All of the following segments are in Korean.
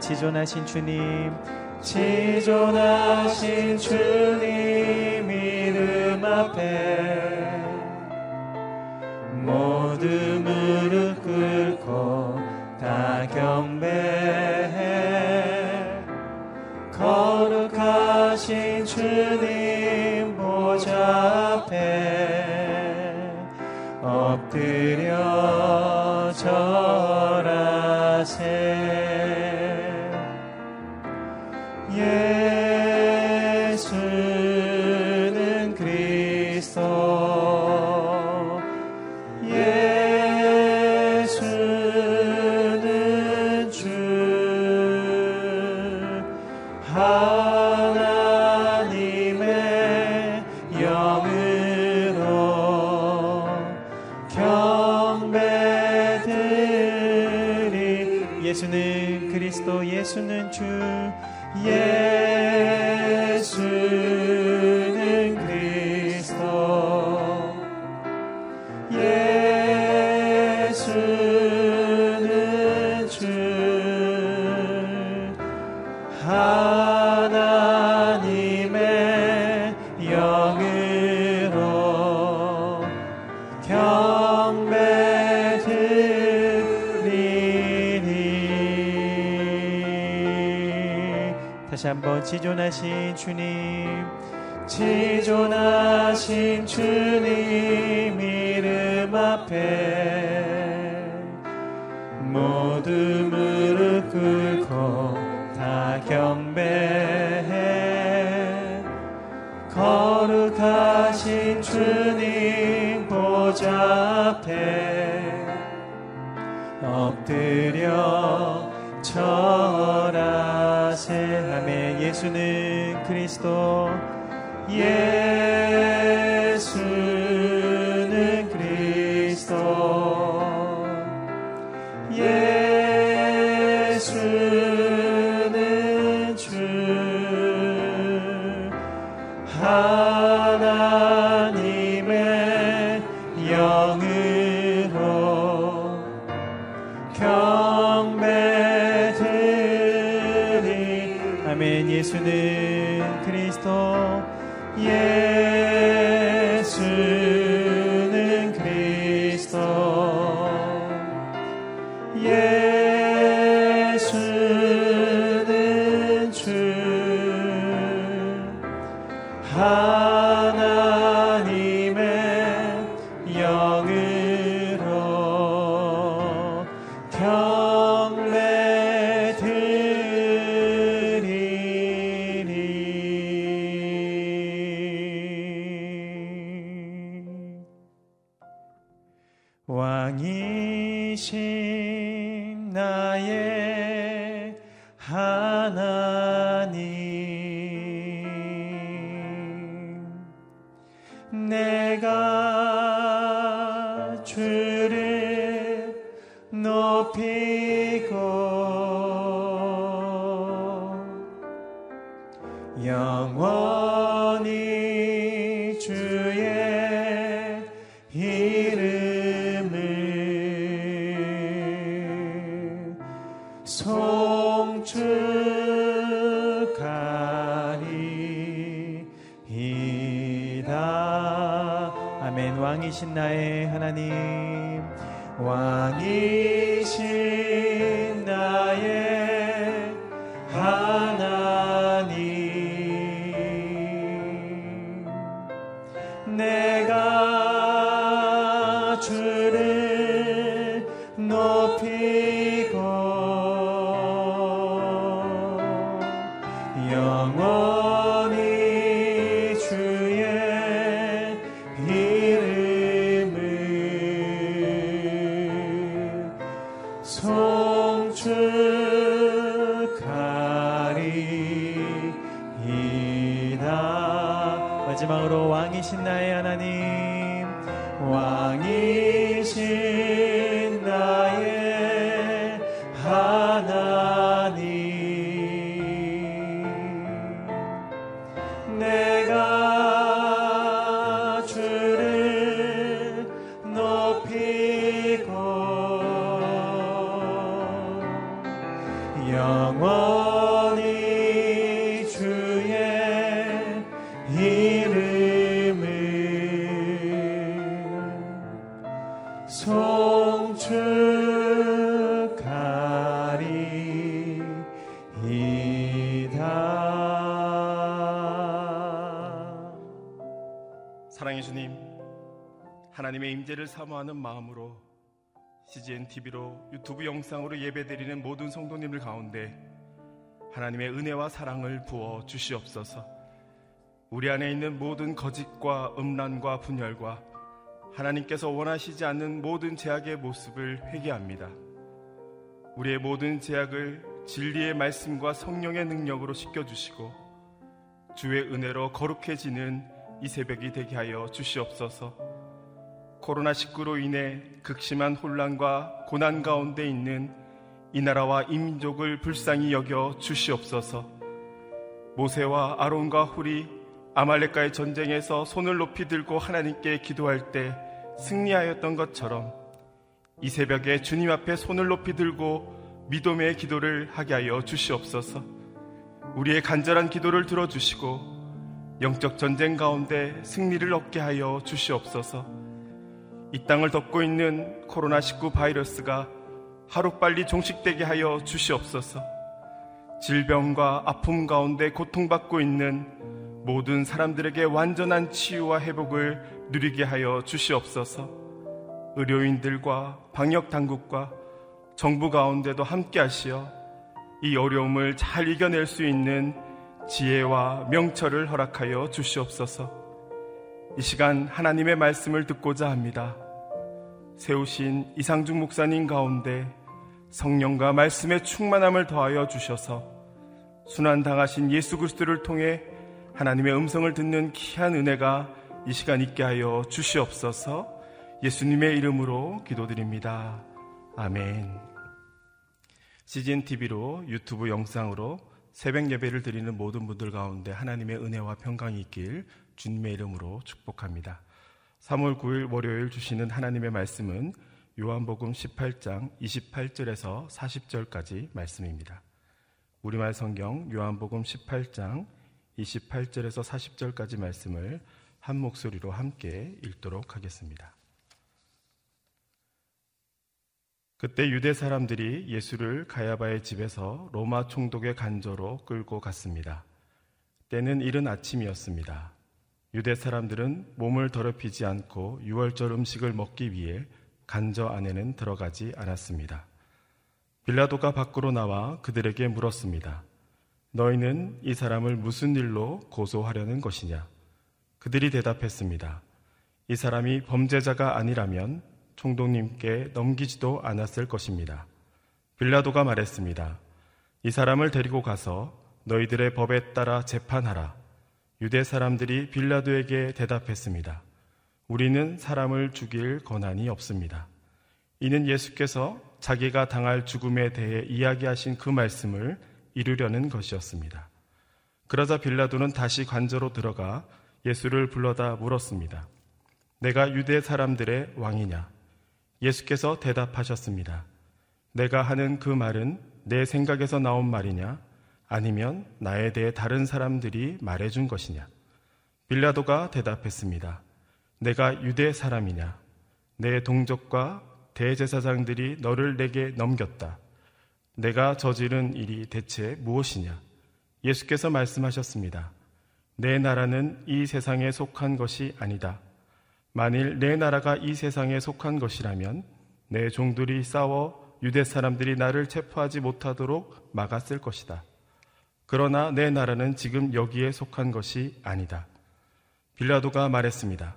지존하신 주님. 지존하신 주님 다시 한번 지존하신 주님 지존하신 주님 이름 앞에 모두 무릎 꿇고 다 경배 엎드려 절하세 아멘 예수는 그리스도. 예. 높이고 영원히 주의 이름을 송축하리이다. 아멘. 왕이신 나의 하나님. wangi 신나요? CGN TV로 유튜브 영상으로 예배드리는 모든 성도님들 가운데 하나님의 은혜와 사랑을 부어 주시옵소서. 우리 안에 있는 모든 거짓과 음란과 분열과 하나님께서 원하시지 않는 모든 제약의 모습을 회개합니다. 우리의 모든 제약을 진리의 말씀과 성령의 능력으로 씻겨주시고 주의 은혜로 거룩해지는 이 새벽이 되게 하여 주시옵소서. 코로나19로 인해 극심한 혼란과 고난 가운데 있는 이 나라와 이 민족을 불쌍히 여겨 주시옵소서. 모세와 아론과 훌이 아말렉과의 전쟁에서 손을 높이 들고 하나님께 기도할 때 승리하였던 것처럼 이 새벽에 주님 앞에 손을 높이 들고 믿음의 기도를 하게 하여 주시옵소서. 우리의 간절한 기도를 들어주시고 영적 전쟁 가운데 승리를 얻게 하여 주시옵소서. 이 땅을 덮고 있는 코로나19 바이러스가 하루빨리 종식되게 하여 주시옵소서. 질병과 아픔 가운데 고통받고 있는 모든 사람들에게 완전한 치유와 회복을 누리게 하여 주시옵소서. 의료인들과 방역 당국과 정부 가운데도 함께 하시어 이 어려움을 잘 이겨낼 수 있는 지혜와 명철을 허락하여 주시옵소서. 이 시간 하나님의 말씀을 듣고자 합니다. 세우신 이상중 목사님 가운데 성령과 말씀의 충만함을 더하여 주셔서 순환 당하신 예수 그리스도를 통해 하나님의 음성을 듣는 귀한 은혜가 이 시간 있게 하여 주시옵소서. 예수님의 이름으로 기도드립니다. 아멘. CGN TV로 유튜브 영상으로 새벽 예배를 드리는 모든 분들 가운데 하나님의 은혜와 평강이 있길 주님의 이름으로 축복합니다. 3월 9일 월요일 주시는 하나님의 말씀은 요한복음 18장 28절에서 40절까지 말씀입니다. 우리말 성경 요한복음 18장 28절에서 40절까지 말씀을 한 목소리로 함께 읽도록 하겠습니다. 그때 유대 사람들이 예수를 가야바의 집에서 로마 총독의 간저로 끌고 갔습니다. 때는 이른 아침이었습니다. 유대 사람들은 몸을 더럽히지 않고 유월절 음식을 먹기 위해 간저 안에는 들어가지 않았습니다. 빌라도가 밖으로 나와 그들에게 물었습니다. 너희는 이 사람을 무슨 일로 고소하려는 것이냐? 그들이 대답했습니다. 이 사람이 범죄자가 아니라면 총독님께 넘기지도 않았을 것입니다. 빌라도가 말했습니다. 이 사람을 데리고 가서 너희들의 법에 따라 재판하라. 유대 사람들이 빌라도에게 대답했습니다. 우리는 사람을 죽일 권한이 없습니다. 이는 예수께서 자기가 당할 죽음에 대해 이야기하신 그 말씀을 이루려는 것이었습니다. 그러자 빌라도는 다시 관저로 들어가 예수를 불러다 물었습니다. 내가 유대 사람들의 왕이냐? 예수께서 대답하셨습니다. 내가 하는 그 말은 내 생각에서 나온 말이냐? 아니면 나에 대해 다른 사람들이 말해준 것이냐? 빌라도가 대답했습니다. 내가 유대 사람이냐? 내 동족과 대제사장들이 너를 내게 넘겼다. 내가 저지른 일이 대체 무엇이냐? 예수께서 말씀하셨습니다. 내 나라는 이 세상에 속한 것이 아니다. 만일 내 나라가 이 세상에 속한 것이라면 내 종들이 싸워 유대 사람들이 나를 체포하지 못하도록 막았을 것이다. 그러나 내 나라는 지금 여기에 속한 것이 아니다. 빌라도가 말했습니다.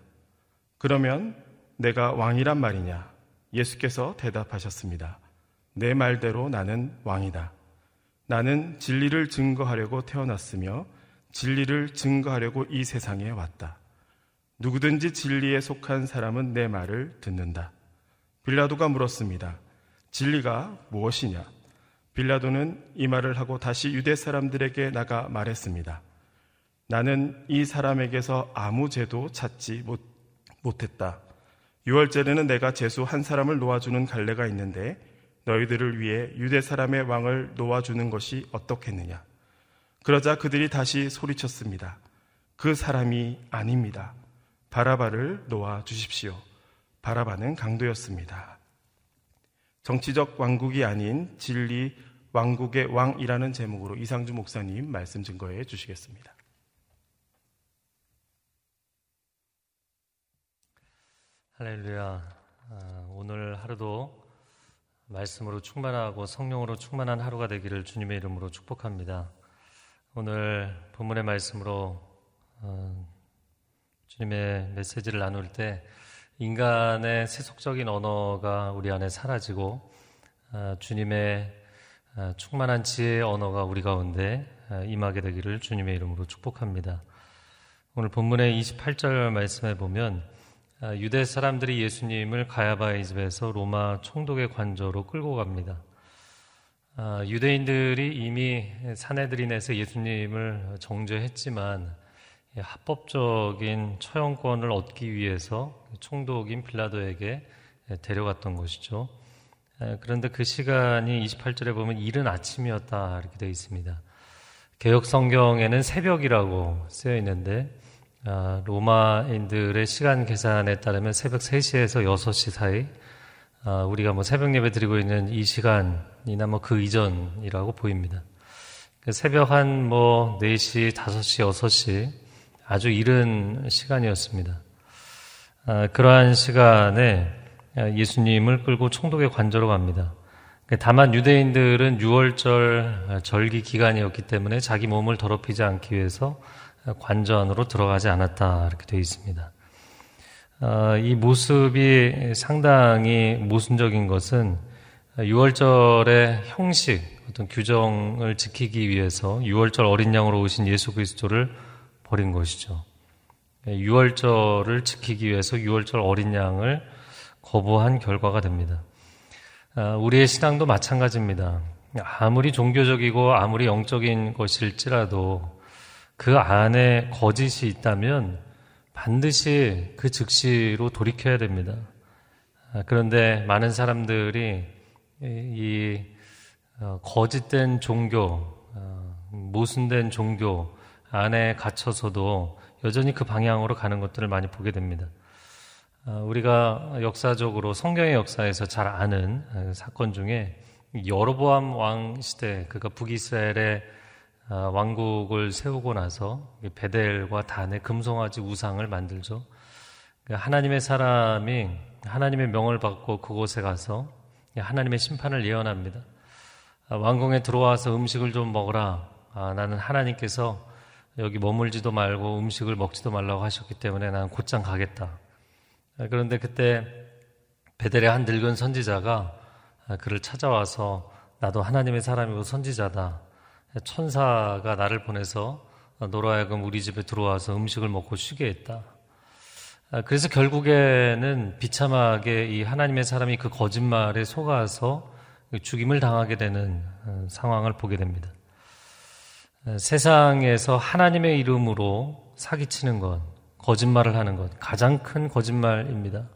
그러면 내가 왕이란 말이냐? 예수께서 대답하셨습니다. 내 말대로 나는 왕이다. 나는 진리를 증거하려고 태어났으며 진리를 증거하려고 이 세상에 왔다. 누구든지 진리에 속한 사람은 내 말을 듣는다. 빌라도가 물었습니다. 진리가 무엇이냐? 빌라도는 이 말을 하고 다시 유대 사람들에게 나가 말했습니다. 나는 이 사람에게서 아무 죄도 찾지 못, 못했다. 6월절에는 내가 재수 한 사람을 놓아주는 갈래가 있는데 너희들을 위해 유대 사람의 왕을 놓아주는 것이 어떻겠느냐. 그러자 그들이 다시 소리쳤습니다. 그 사람이 아닙니다. 바라바를 놓아 주십시오. 바라바는 강도였습니다. 정치적 왕국이 아닌 진리 왕국의 왕이라는 제목으로 이상주 목사님 말씀 증거해 주시겠습니다. 할렐루야. 아, 오늘 하루도 말씀으로 충만하고 성령으로 충만한 하루가 되기를 주님의 이름으로 축복합니다. 오늘 본문의 말씀으로 어, 주님의 메시지를 나눌 때 인간의 세속적인 언어가 우리 안에 사라지고 어, 주님의 어, 충만한 지혜의 언어가 우리 가운데 어, 임하게 되기를 주님의 이름으로 축복합니다. 오늘 본문의 28절 말씀에 보면 아, 유대 사람들이 예수님을 가야바의 집에서 로마 총독의 관저로 끌고 갑니다. 아, 유대인들이 이미 사내들인에서 예수님을 정죄했지만 합법적인 처형권을 얻기 위해서 총독인 빌라도에게 데려갔던 것이죠. 아, 그런데 그 시간이 28절에 보면 이른 아침이었다 이렇게 되어 있습니다. 개혁 성경에는 새벽이라고 쓰여 있는데 아, 로마인들의 시간 계산에 따르면 새벽 3시에서 6시 사이 아, 우리가 뭐 새벽 예배 드리고 있는 이 시간이나 뭐 그 이전이라고 보입니다. 그 새벽 한 뭐 4시, 5시, 6시 아주 이른 시간이었습니다. 아, 그러한 시간에 예수님을 끌고 총독의 관저로 갑니다. 다만 유대인들은 6월절 절기 기간이었기 때문에 자기 몸을 더럽히지 않기 위해서 관저 안으로 들어가지 않았다 이렇게 되어 있습니다. 어, 이 모습이 상당히 모순적인 것은 6월절의 형식, 어떤 규정을 지키기 위해서 6월절 어린 양으로 오신 예수 그리스도를 버린 것이죠. 6월절을 지키기 위해서 6월절 어린 양을 거부한 결과가 됩니다. 어, 우리의 신앙도 마찬가지입니다. 아무리 종교적이고 아무리 영적인 것일지라도 그 안에 거짓이 있다면 반드시 그 즉시로 돌이켜야 됩니다. 아, 그런데 많은 사람들이 이 어, 거짓된 종교, 어, 모순된 종교 안에 갇혀서도 여전히 그 방향으로 가는 것들을 많이 보게 됩니다. 아, 우리가 역사적으로 성경의 역사에서 잘 아는 어, 사건 중에 여로보암 왕 시대, 그가 북이스라엘의 아, 왕국을 세우고 나서 베델과 단의 금송아지 우상을 만들죠. 그 하나님의 사람이 하나님의 명을 받고 그곳에 가서 하나님의 심판을 예언합니다. 아, 왕궁에 들어와서 음식을 좀 먹어라. 아, 나는 하나님께서 여기 머물지도 말고 음식을 먹지도 말라고 하셨기 때문에 나는 곧장 가겠다. 그런데 그때 베델의 한 늙은 선지자가 그를 찾아와서 나도 하나님의 사람이고 선지자다. 천사가 나를 보내서 노라하금 우리 집에 들어와서 음식을 먹고 쉬게 했다. 아, 그래서 결국에는 비참하게 이 하나님의 사람이 그 거짓말에 속아서 죽임을 당하게 되는 어, 상황을 보게 됩니다. 아, 세상에서 하나님의 이름으로 사기치는 것, 거짓말을 하는 것, 가장 큰 거짓말입니다.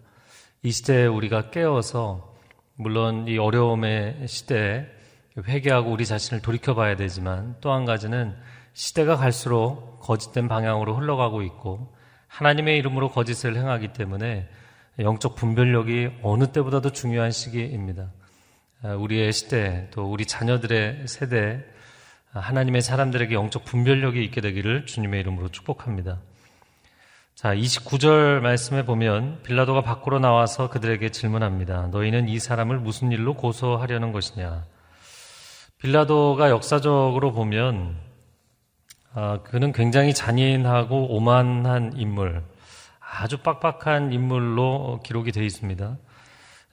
이 시대에 우리가 깨어서, 물론 이 어려움의 시대에 회개하고 우리 자신을 돌이켜 봐야 되지만 또 한 가지는 시대가 갈수록 거짓된 방향으로 흘러가고 있고 하나님의 이름으로 거짓을 행하기 때문에 영적 분별력이 어느 때보다도 중요한 시기입니다. 아, 우리의 시대 또 우리 자녀들의 세대 하나님의 사람들에게 영적 분별력이 있게 되기를 주님의 이름으로 축복합니다. 자, 29절 말씀에 보면 빌라도가 밖으로 나와서 그들에게 질문합니다. 너희는 이 사람을 무슨 일로 고소하려는 것이냐? 빌라도가 역사적으로 보면 아, 그는 굉장히 잔인하고 오만한 인물, 아주 빡빡한 인물로 기록이 되어 있습니다.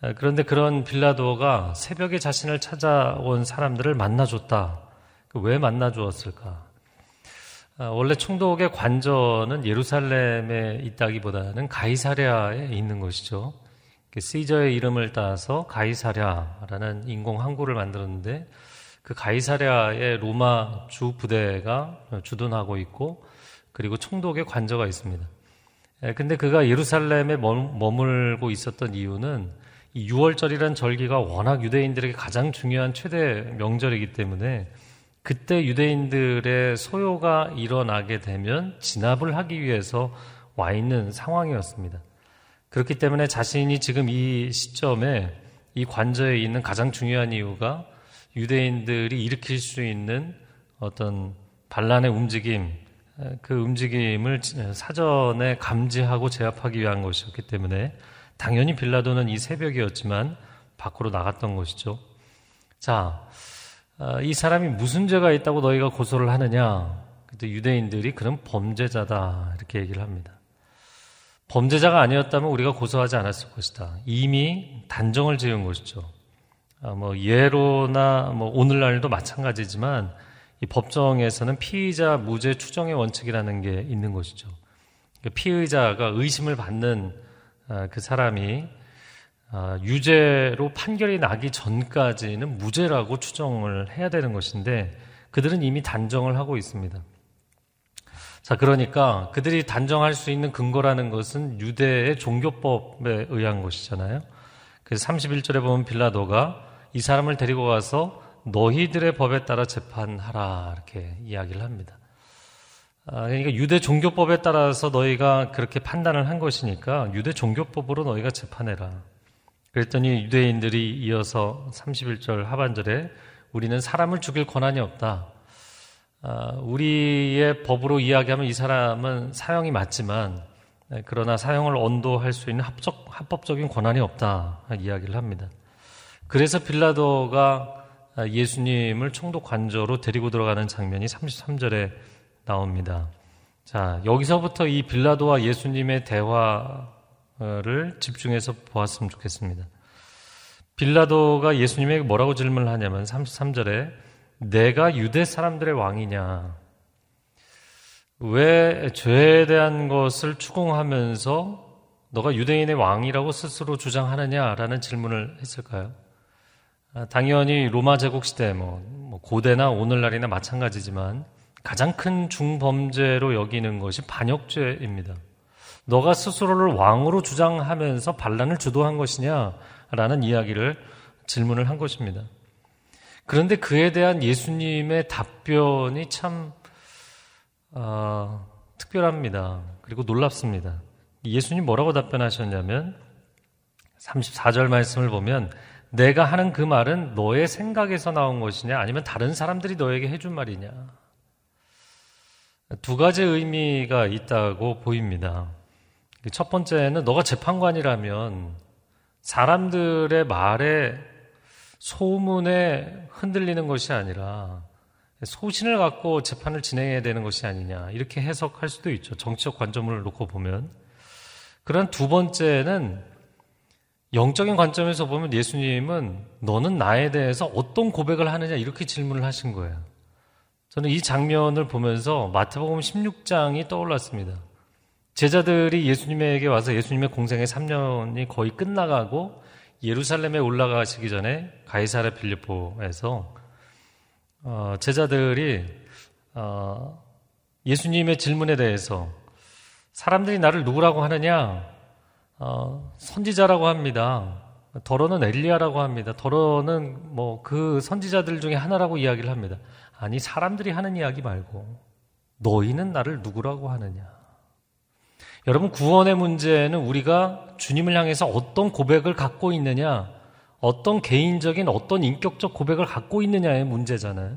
아, 그런데 그런 빌라도가 새벽에 자신을 찾아온 사람들을 만나줬다. 그왜 만나주었을까? 아, 원래 총독의 관저는 예루살렘에 있다기보다는 가이사랴에 있는 것이죠. 시저의 이름을 따서 가이사랴라는 인공 항구를 만들었는데 그 가이사랴의 로마 주 부대가 주둔하고 있고 그리고 총독의 관저가 있습니다. 예, 근데 그가 예루살렘에 머물고 있었던 이유는 이 6월절이란 절기가 워낙 유대인들에게 가장 중요한 최대 명절이기 때문에 그때 유대인들의 소요가 일어나게 되면 진압을 하기 위해서 와 있는 상황이었습니다. 그렇기 때문에 자신이 지금 이 시점에 이 관저에 있는 가장 중요한 이유가 유대인들이 일으킬 수 있는 어떤 반란의 움직임, 그 움직임을 사전에 감지하고 제압하기 위한 것이었기 때문에 당연히 빌라도는 이 새벽이었지만 밖으로 나갔던 것이죠. 자, 아, 이 사람이 무슨 죄가 있다고 너희가 고소를 하느냐? 그때 유대인들이 그는 범죄자다 이렇게 얘기를 합니다. 범죄자가 아니었다면 우리가 고소하지 않았을 것이다. 이미 단정을 지은 것이죠. 아, 뭐 예로나 뭐 오늘날도 마찬가지지만 이 법정에서는 피의자 무죄 추정의 원칙이라는 게 있는 것이죠. 그러니까 피의자가 의심을 받는 아, 그 사람이 아, 유죄로 판결이 나기 전까지는 무죄라고 추정을 해야 되는 것인데 그들은 이미 단정을 하고 있습니다. 자, 그러니까 그들이 단정할 수 있는 근거라는 것은 유대의 종교법에 의한 것이잖아요. 그래서 31절에 보면 빌라도가 이 사람을 데리고 가서 너희들의 법에 따라 재판하라 이렇게 이야기를 합니다. 아, 그러니까 유대 종교법에 따라서 너희가 그렇게 판단을 한 것이니까 유대 종교법으로 너희가 재판해라. 그랬더니 유대인들이 이어서 31절 하반절에 우리는 사람을 죽일 권한이 없다. 아, 우리의 법으로 이야기하면 이 사람은 사형이 맞지만 네, 그러나 사형을 언도할 수 있는 합적, 합법적인 권한이 없다 이야기를 합니다. 그래서 빌라도가 예수님을 총독 관저로 데리고 들어가는 장면이 33절에 나옵니다. 자, 여기서부터 이 빌라도와 예수님의 대화 를 집중해서 보았으면 좋겠습니다. 빌라도가 예수님에게 뭐라고 질문을 하냐면 33절에 내가 유대 사람들의 왕이냐? 왜 죄에 대한 것을 추궁하면서 너가 유대인의 왕이라고 스스로 주장하느냐라는 질문을 했을까요? 아, 당연히 로마 제국 시대 뭐, 뭐 고대나 오늘날이나 마찬가지지만 가장 큰 중범죄로 여기는 것이 반역죄입니다. 너가 스스로를 왕으로 주장하면서 반란을 주도한 것이냐라는 이야기를 질문을 한 것입니다. 그런데 그에 대한 예수님의 답변이 참 어, 특별합니다. 그리고 놀랍습니다. 예수님 뭐라고 답변하셨냐면 34절 말씀을 보면 내가 하는 그 말은 너의 생각에서 나온 것이냐 아니면 다른 사람들이 너에게 해준 말이냐 두 가지 의미가 있다고 보입니다. 첫 번째는 너가 재판관이라면 사람들의 말에 소문에 흔들리는 것이 아니라 소신을 갖고 재판을 진행해야 되는 것이 아니냐 이렇게 해석할 수도 있죠. 정치적 관점을 놓고 보면. 그런 두 번째는 영적인 관점에서 보면 예수님은 너는 나에 대해서 어떤 고백을 하느냐 이렇게 질문을 하신 거예요. 저는 이 장면을 보면서 마태복음 16장이 떠올랐습니다. 제자들이 예수님에게 와서 예수님의 공생의 3년이 거의 끝나가고 예루살렘에 올라가시기 전에 가이사라 빌리포에서 어, 제자들이 어, 예수님의 질문에 대해서 사람들이 나를 누구라고 하느냐 어, 선지자라고 합니다. 더러는 엘리야라고 합니다. 더러는 뭐 그 선지자들 중에 하나라고 이야기를 합니다. 아니 사람들이 하는 이야기 말고 너희는 나를 누구라고 하느냐? 여러분 구원의 문제는 우리가 주님을 향해서 어떤 고백을 갖고 있느냐, 어떤 개인적인 어떤 인격적 고백을 갖고 있느냐의 문제잖아요.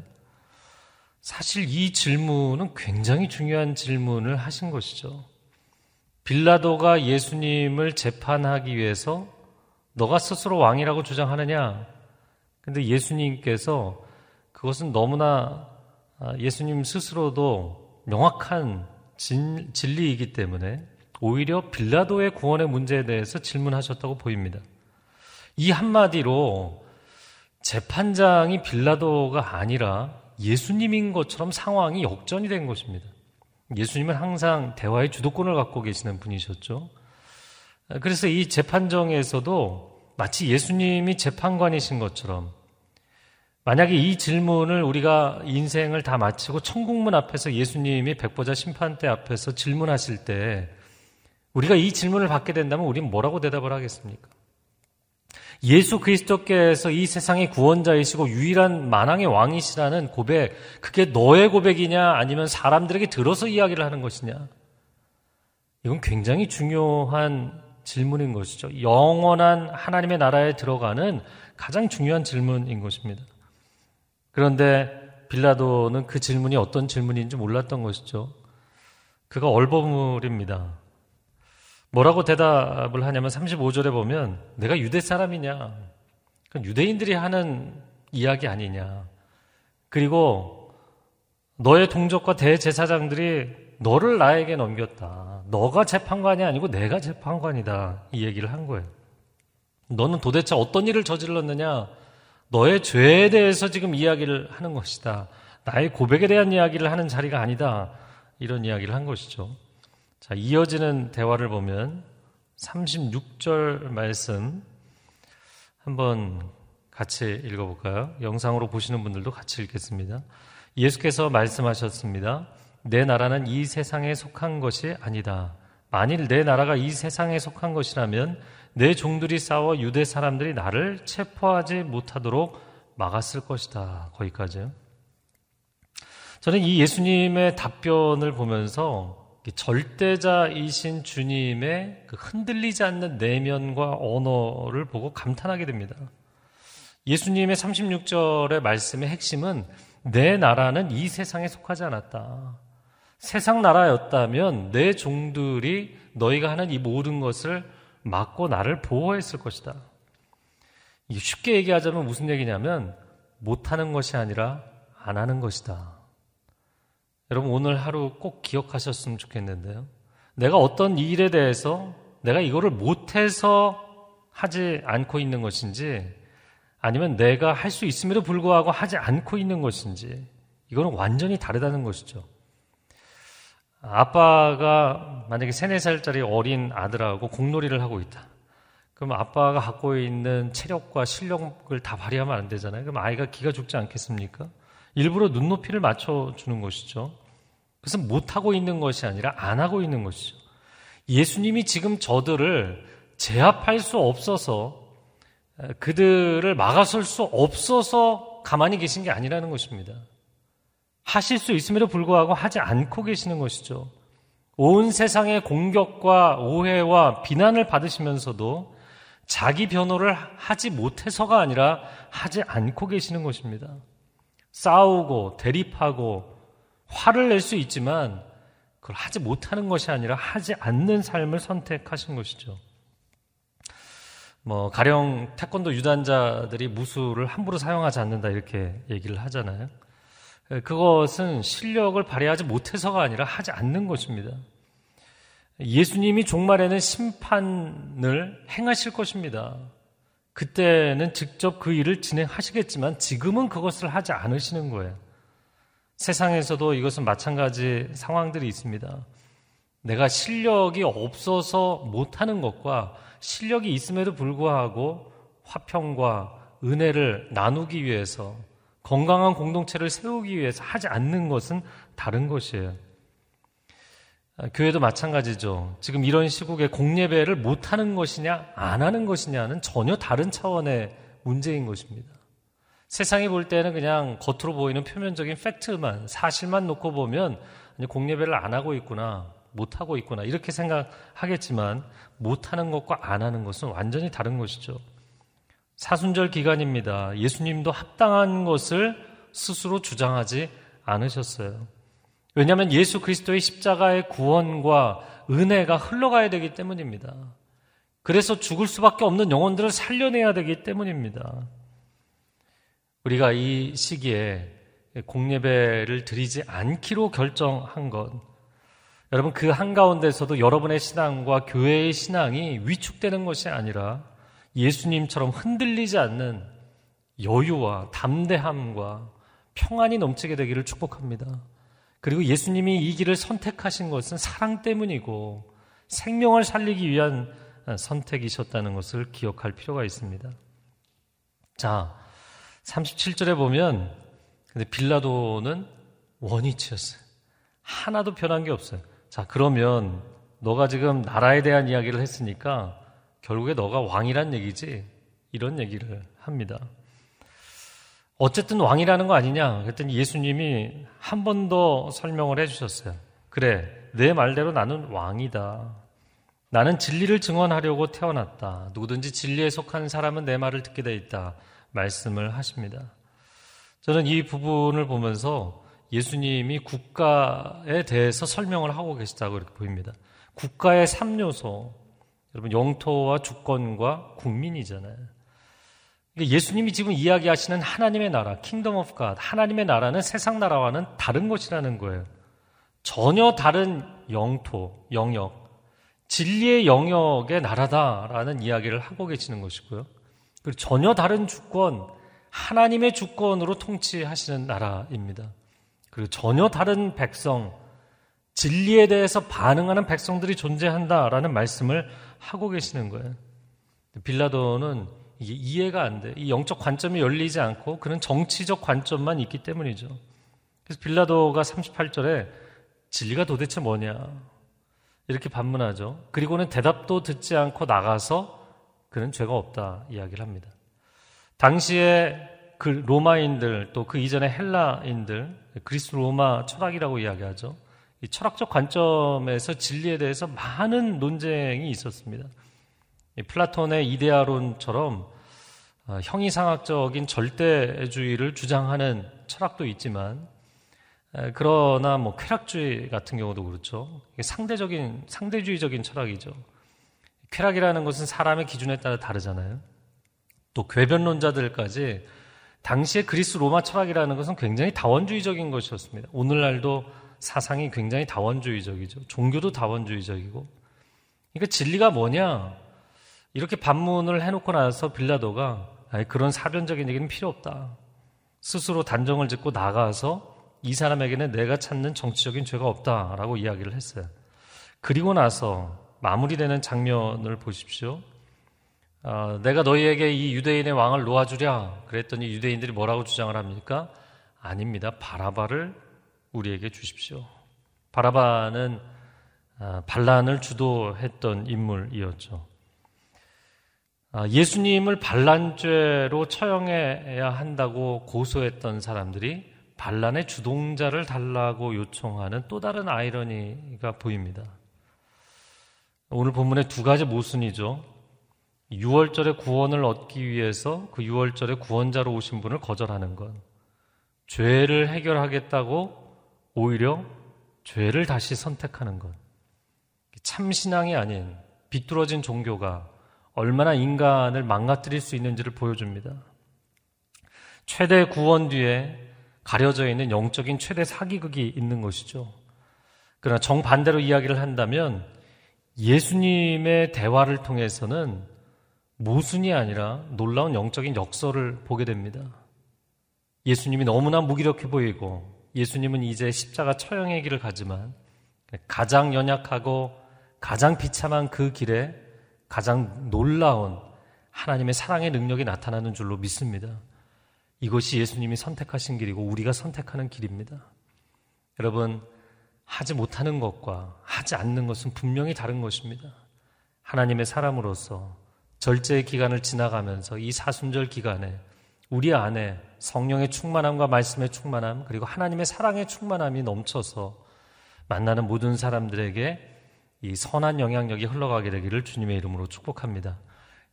사실 이 질문은 굉장히 중요한 질문을 하신 것이죠. 빌라도가 예수님을 재판하기 위해서 너가 스스로 왕이라고 주장하느냐? 근데 예수님께서 그것은 너무나 아, 예수님 스스로도 명확한 진, 진리이기 때문에 오히려 빌라도의 구원의 문제에 대해서 질문하셨다고 보입니다. 이 한마디로 재판장이 빌라도가 아니라 예수님인 것처럼 상황이 역전이 된 것입니다. 예수님은 항상 대화의 주도권을 갖고 계시는 분이셨죠. 그래서 이 재판정에서도 마치 예수님이 재판관이신 것처럼 만약에 이 질문을 우리가 인생을 다 마치고 천국문 앞에서 예수님이 백보자 심판대 앞에서 질문하실 때 우리가 이 질문을 받게 된다면 우리는 뭐라고 대답을 하겠습니까? 예수 그리스도께서 이 세상의 구원자이시고 유일한 만왕의 왕이시라는 고백, 그게 너의 고백이냐 아니면 사람들에게 들어서 이야기를 하는 것이냐? 이건 굉장히 중요한 질문인 것이죠. 영원한 하나님의 나라에 들어가는 가장 중요한 질문인 것입니다. 그런데 빌라도는 그 질문이 어떤 질문인지 몰랐던 것이죠. 그가 얼버무립니다. 뭐라고 대답을 하냐면 35절에 보면 내가 유대 사람이냐? 그건 유대인들이 하는 이야기 아니냐. 그리고 너의 동족과 대제사장들이 너를 나에게 넘겼다. 너가 재판관이 아니고 내가 재판관이다. 이 얘기를 한 거예요. 너는 도대체 어떤 일을 저질렀느냐? 너의 죄에 대해서 지금 이야기를 하는 것이다. 나의 고백에 대한 이야기를 하는 자리가 아니다. 이런 이야기를 한 것이죠. 자, 이어지는 대화를 보면 36절 말씀 한번 같이 읽어볼까요? 영상으로 보시는 분들도 같이 읽겠습니다. 예수께서 말씀하셨습니다. 내 나라는 이 세상에 속한 것이 아니다. 만일 내 나라가 이 세상에 속한 것이라면 내 종들이 싸워 유대 사람들이 나를 체포하지 못하도록 막았을 것이다. 거기까지요. 저는 이 예수님의 답변을 보면서 절대자이신 주님의 그 흔들리지 않는 내면과 언어를 보고 감탄하게 됩니다. 예수님의 36절의 말씀의 핵심은 내 나라는 이 세상에 속하지 않았다. 세상 나라였다면 내 종들이 너희가 하는 이 모든 것을 막고 나를 보호했을 것이다. 쉽게 얘기하자면 무슨 얘기냐면 못하는 것이 아니라 안 하는 것이다. 여러분 오늘 하루 꼭 기억하셨으면 좋겠는데요. 내가 어떤 일에 대해서 내가 이거를 못해서 하지 않고 있는 것인지 아니면 내가 할 수 있음에도 불구하고 하지 않고 있는 것인지 이거는 완전히 다르다는 것이죠. 아빠가 만약에 3, 4살짜리 어린 아들하고 공놀이를 하고 있다. 그럼 아빠가 갖고 있는 체력과 실력을 다 발휘하면 안 되잖아요. 그럼 아이가 기가 죽지 않겠습니까? 일부러 눈높이를 맞춰주는 것이죠. 그것은 못하고 있는 것이 아니라 안 하고 있는 것이죠. 예수님이 지금 저들을 제압할 수 없어서 그들을 막아설 수 없어서 가만히 계신 게 아니라는 것입니다. 하실 수 있음에도 불구하고 하지 않고 계시는 것이죠. 온 세상의 공격과 오해와 비난을 받으시면서도 자기 변호를 하지 못해서가 아니라 하지 않고 계시는 것입니다. 싸우고 대립하고 화를 낼 수 있지만 그걸 하지 못하는 것이 아니라 하지 않는 삶을 선택하신 것이죠. 뭐 가령 태권도 유단자들이 무술을 함부로 사용하지 않는다 이렇게 얘기를 하잖아요. 그것은 실력을 발휘하지 못해서가 아니라 하지 않는 것입니다. 예수님이 종말에는 심판을 행하실 것입니다. 그때는 직접 그 일을 진행하시겠지만 지금은 그것을 하지 않으시는 거예요. 세상에서도 이것은 마찬가지 상황들이 있습니다. 내가 실력이 없어서 못하는 것과 실력이 있음에도 불구하고 화평과 은혜를 나누기 위해서 건강한 공동체를 세우기 위해서 하지 않는 것은 다른 것이에요. 아, 교회도 마찬가지죠. 지금 이런 시국에 공예배를 못하는 것이냐, 안 하는 것이냐는 전혀 다른 차원의 문제인 것입니다. 세상이 볼 때는 그냥 겉으로 보이는 표면적인 팩트만, 사실만 놓고 보면 공예배를 안 하고 있구나, 못 하고 있구나, 이렇게 생각하겠지만, 못 하는 것과 안 하는 것은 완전히 다른 것이죠. 사순절 기간입니다. 예수님도 합당한 것을 스스로 주장하지 않으셨어요. 왜냐하면 예수 그리스도의 십자가의 구원과 은혜가 흘러가야 되기 때문입니다. 그래서 죽을 수밖에 없는 영혼들을 살려내야 되기 때문입니다. 우리가 이 시기에 공예배를 드리지 않기로 결정한 것. 여러분 그 한가운데서도 여러분의 신앙과 교회의 신앙이 위축되는 것이 아니라 예수님처럼 흔들리지 않는 여유와 담대함과 평안이 넘치게 되기를 축복합니다. 그리고 예수님이 이 길을 선택하신 것은 사랑 때문이고 생명을 살리기 위한 선택이셨다는 것을 기억할 필요가 있습니다. 자, 37절에 보면 근데 빌라도는 원위치였어요. 하나도 변한 게 없어요. 자, 그러면 너가 지금 나라에 대한 이야기를 했으니까 결국에 너가 왕이란 얘기지. 이런 얘기를 합니다. 어쨌든 왕이라는 거 아니냐? 그랬더니 예수님이 한 번 더 설명을 해주셨어요. 그래, 내 말대로 나는 왕이다. 나는 진리를 증언하려고 태어났다. 누구든지 진리에 속한 사람은 내 말을 듣게 돼 있다. 말씀을 하십니다. 저는 이 부분을 보면서 예수님이 국가에 대해서 설명을 하고 계시다고 이렇게 보입니다. 국가의 3요소, 여러분 영토와 주권과 국민이잖아요. 그러니까 예수님이 지금 이야기하시는 하나님의 나라, Kingdom of God, 하나님의 나라는 세상 나라와는 다른 것이라는 거예요. 전혀 다른 영토, 영역, 진리의 영역의 나라다라는 이야기를 하고 계시는 것이고요. 그리고 전혀 다른 주권, 하나님의 주권으로 통치하시는 나라입니다. 그리고 전혀 다른 백성, 진리에 대해서 반응하는 백성들이 존재한다라는 말씀을 하고 계시는 거예요. 빌라도는 이게 이해가 안 돼. 이 영적 관점이 열리지 않고 그런 정치적 관점만 있기 때문이죠. 그래서 빌라도가 38절에 진리가 도대체 뭐냐? 이렇게 반문하죠. 그리고는 대답도 듣지 않고 나가서 그는 죄가 없다 이야기를 합니다. 당시에 그 로마인들 또 그 이전에 헬라인들 그리스 로마 철학이라고 이야기하죠. 이 철학적 관점에서 진리에 대해서 많은 논쟁이 있었습니다. 플라톤의 이데아론처럼 어, 형이상학적인 절대주의를 주장하는 철학도 있지만 그러나 뭐 쾌락주의 같은 경우도 그렇죠. 상대적인 상대주의적인 철학이죠. 쾌락이라는 것은 사람의 기준에 따라 다르잖아요. 또 궤변론자들까지 당시에 그리스 로마 철학이라는 것은 굉장히 다원주의적인 것이었습니다. 오늘날도 사상이 굉장히 다원주의적이죠. 종교도 다원주의적이고. 그러니까 진리가 뭐냐? 이렇게 반문을 해놓고 나서 빌라도가 그런 사변적인 얘기는 필요 없다. 스스로 단정을 짓고 나가서 이 사람에게는 내가 찾는 정치적인 죄가 없다라고 이야기를 했어요. 그리고 나서 마무리되는 장면을 보십시오. 어, 내가 너희에게 이 유대인의 왕을 놓아주랴. 그랬더니 유대인들이 뭐라고 주장을 합니까? 아닙니다. 바라바를 우리에게 주십시오. 바라바는 어, 반란을 주도했던 인물이었죠. 아, 예수님을 반란죄로 처형해야 한다고 고소했던 사람들이 반란의 주동자를 달라고 요청하는 또 다른 아이러니가 보입니다. 오늘 본문의 두 가지 모순이죠. 6월절에 구원을 얻기 위해서 그 6월절에 구원자로 오신 분을 거절하는 것. 죄를 해결하겠다고 오히려 죄를 다시 선택하는 것. 참신앙이 아닌 비뚤어진 종교가 얼마나 인간을 망가뜨릴 수 있는지를 보여줍니다. 최대 구원 뒤에 가려져 있는 영적인 최대 사기극이 있는 것이죠. 그러나 정반대로 이야기를 한다면 예수님의 대화를 통해서는 모순이 아니라 놀라운 영적인 역설을 보게 됩니다. 예수님이 너무나 무기력해 보이고 예수님은 이제 십자가 처형의 길을 가지만 가장 연약하고 가장 비참한 그 길에 가장 놀라운 하나님의 사랑의 능력이 나타나는 줄로 믿습니다. 이것이 예수님이 선택하신 길이고 우리가 선택하는 길입니다. 여러분, 하지 못하는 것과 하지 않는 것은 분명히 다른 것입니다. 하나님의 사람으로서 절제의 기간을 지나가면서 이 사순절 기간에 우리 안에 성령의 충만함과 말씀의 충만함 그리고 하나님의 사랑의 충만함이 넘쳐서 만나는 모든 사람들에게 이 선한 영향력이 흘러가게 되기를 주님의 이름으로 축복합니다.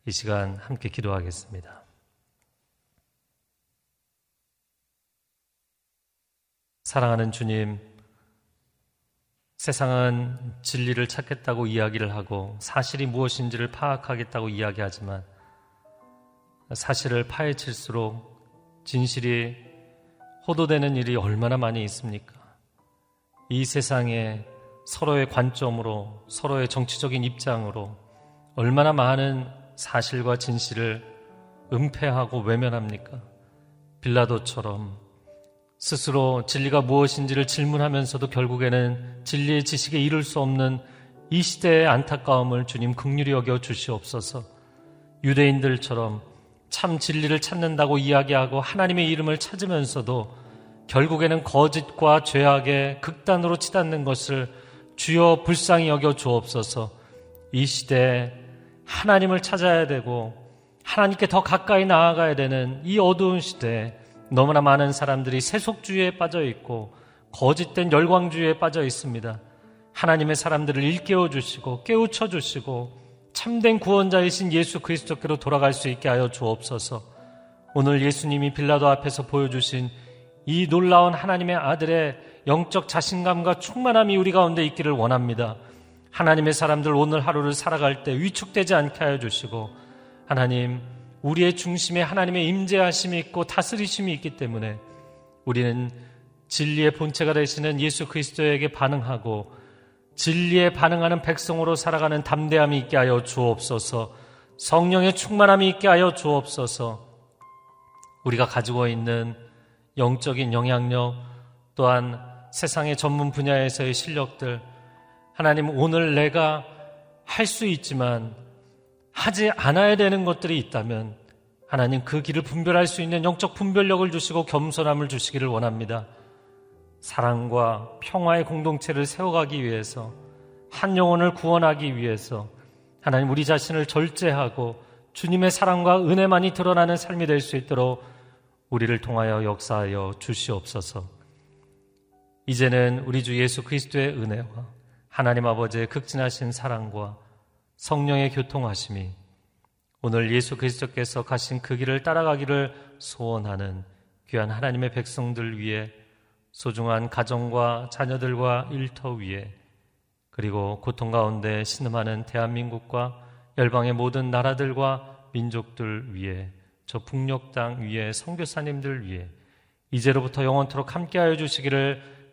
이 시간 함께 기도하겠습니다. 사랑하는 주님, 세상은 진리를 찾겠다고 이야기를 하고 사실이 무엇인지를 파악하겠다고 이야기하지만 사실을 파헤칠수록 진실이 호도되는 일이 얼마나 많이 있습니까? 이 세상에 서로의 관점으로 서로의 정치적인 입장으로 얼마나 많은 사실과 진실을 은폐하고 외면합니까? 빌라도처럼 스스로 진리가 무엇인지를 질문하면서도 결국에는 진리의 지식에 이룰 수 없는 이 시대의 안타까움을 주님 극률이 여겨 주시옵소서. 유대인들처럼 참 진리를 찾는다고 이야기하고 하나님의 이름을 찾으면서도 결국에는 거짓과 죄악의 극단으로 치닫는 것을 주여 불쌍히 여겨 주옵소서 이 시대에 하나님을 찾아야 되고 하나님께 더 가까이 나아가야 되는 이 어두운 시대에 너무나 많은 사람들이 세속주의에 빠져 있고 거짓된 열광주의에 빠져 있습니다. 하나님의 사람들을 일깨워 주시고 깨우쳐 주시고 참된 구원자이신 예수 그리스도께로 돌아갈 수 있게 하여 주옵소서. 오늘 예수님이 빌라도 앞에서 보여주신 이 놀라운 하나님의 아들의 영적 자신감과 충만함이 우리 가운데 있기를 원합니다. 하나님의 사람들 오늘 하루를 살아갈 때 위축되지 않게 하여 주시고 하나님 우리의 중심에 하나님의 임재하심이 있고 다스리심이 있기 때문에 우리는 진리의 본체가 되시는 예수 그리스도에게 반응하고 진리에 반응하는 백성으로 살아가는 담대함이 있게 하여 주옵소서 성령의 충만함이 있게 하여 주옵소서 우리가 가지고 있는 영적인 영향력 또한 세상의 전문 분야에서의 실력들 하나님 오늘 내가 할 수 있지만 하지 않아야 되는 것들이 있다면 하나님 그 길을 분별할 수 있는 영적 분별력을 주시고 겸손함을 주시기를 원합니다. 사랑과 평화의 공동체를 세워가기 위해서 한 영혼을 구원하기 위해서 하나님 우리 자신을 절제하고 주님의 사랑과 은혜만이 드러나는 삶이 될 수 있도록 우리를 통하여 역사하여 주시옵소서. 이제는 우리 주 예수 그리스도의 은혜와 하나님 아버지의 극진하신 사랑과 성령의 교통하심이 오늘 예수 그리스도께서 가신 그 길을 따라가기를 소원하는 귀한 하나님의 백성들 위해 소중한 가정과 자녀들과 일터 위에 그리고 고통 가운데 신음하는 대한민국과 열방의 모든 나라들과 민족들 위에 저 북녘 땅 위에 선교사님들 위에 이제로부터 영원토록 함께하여 주시기를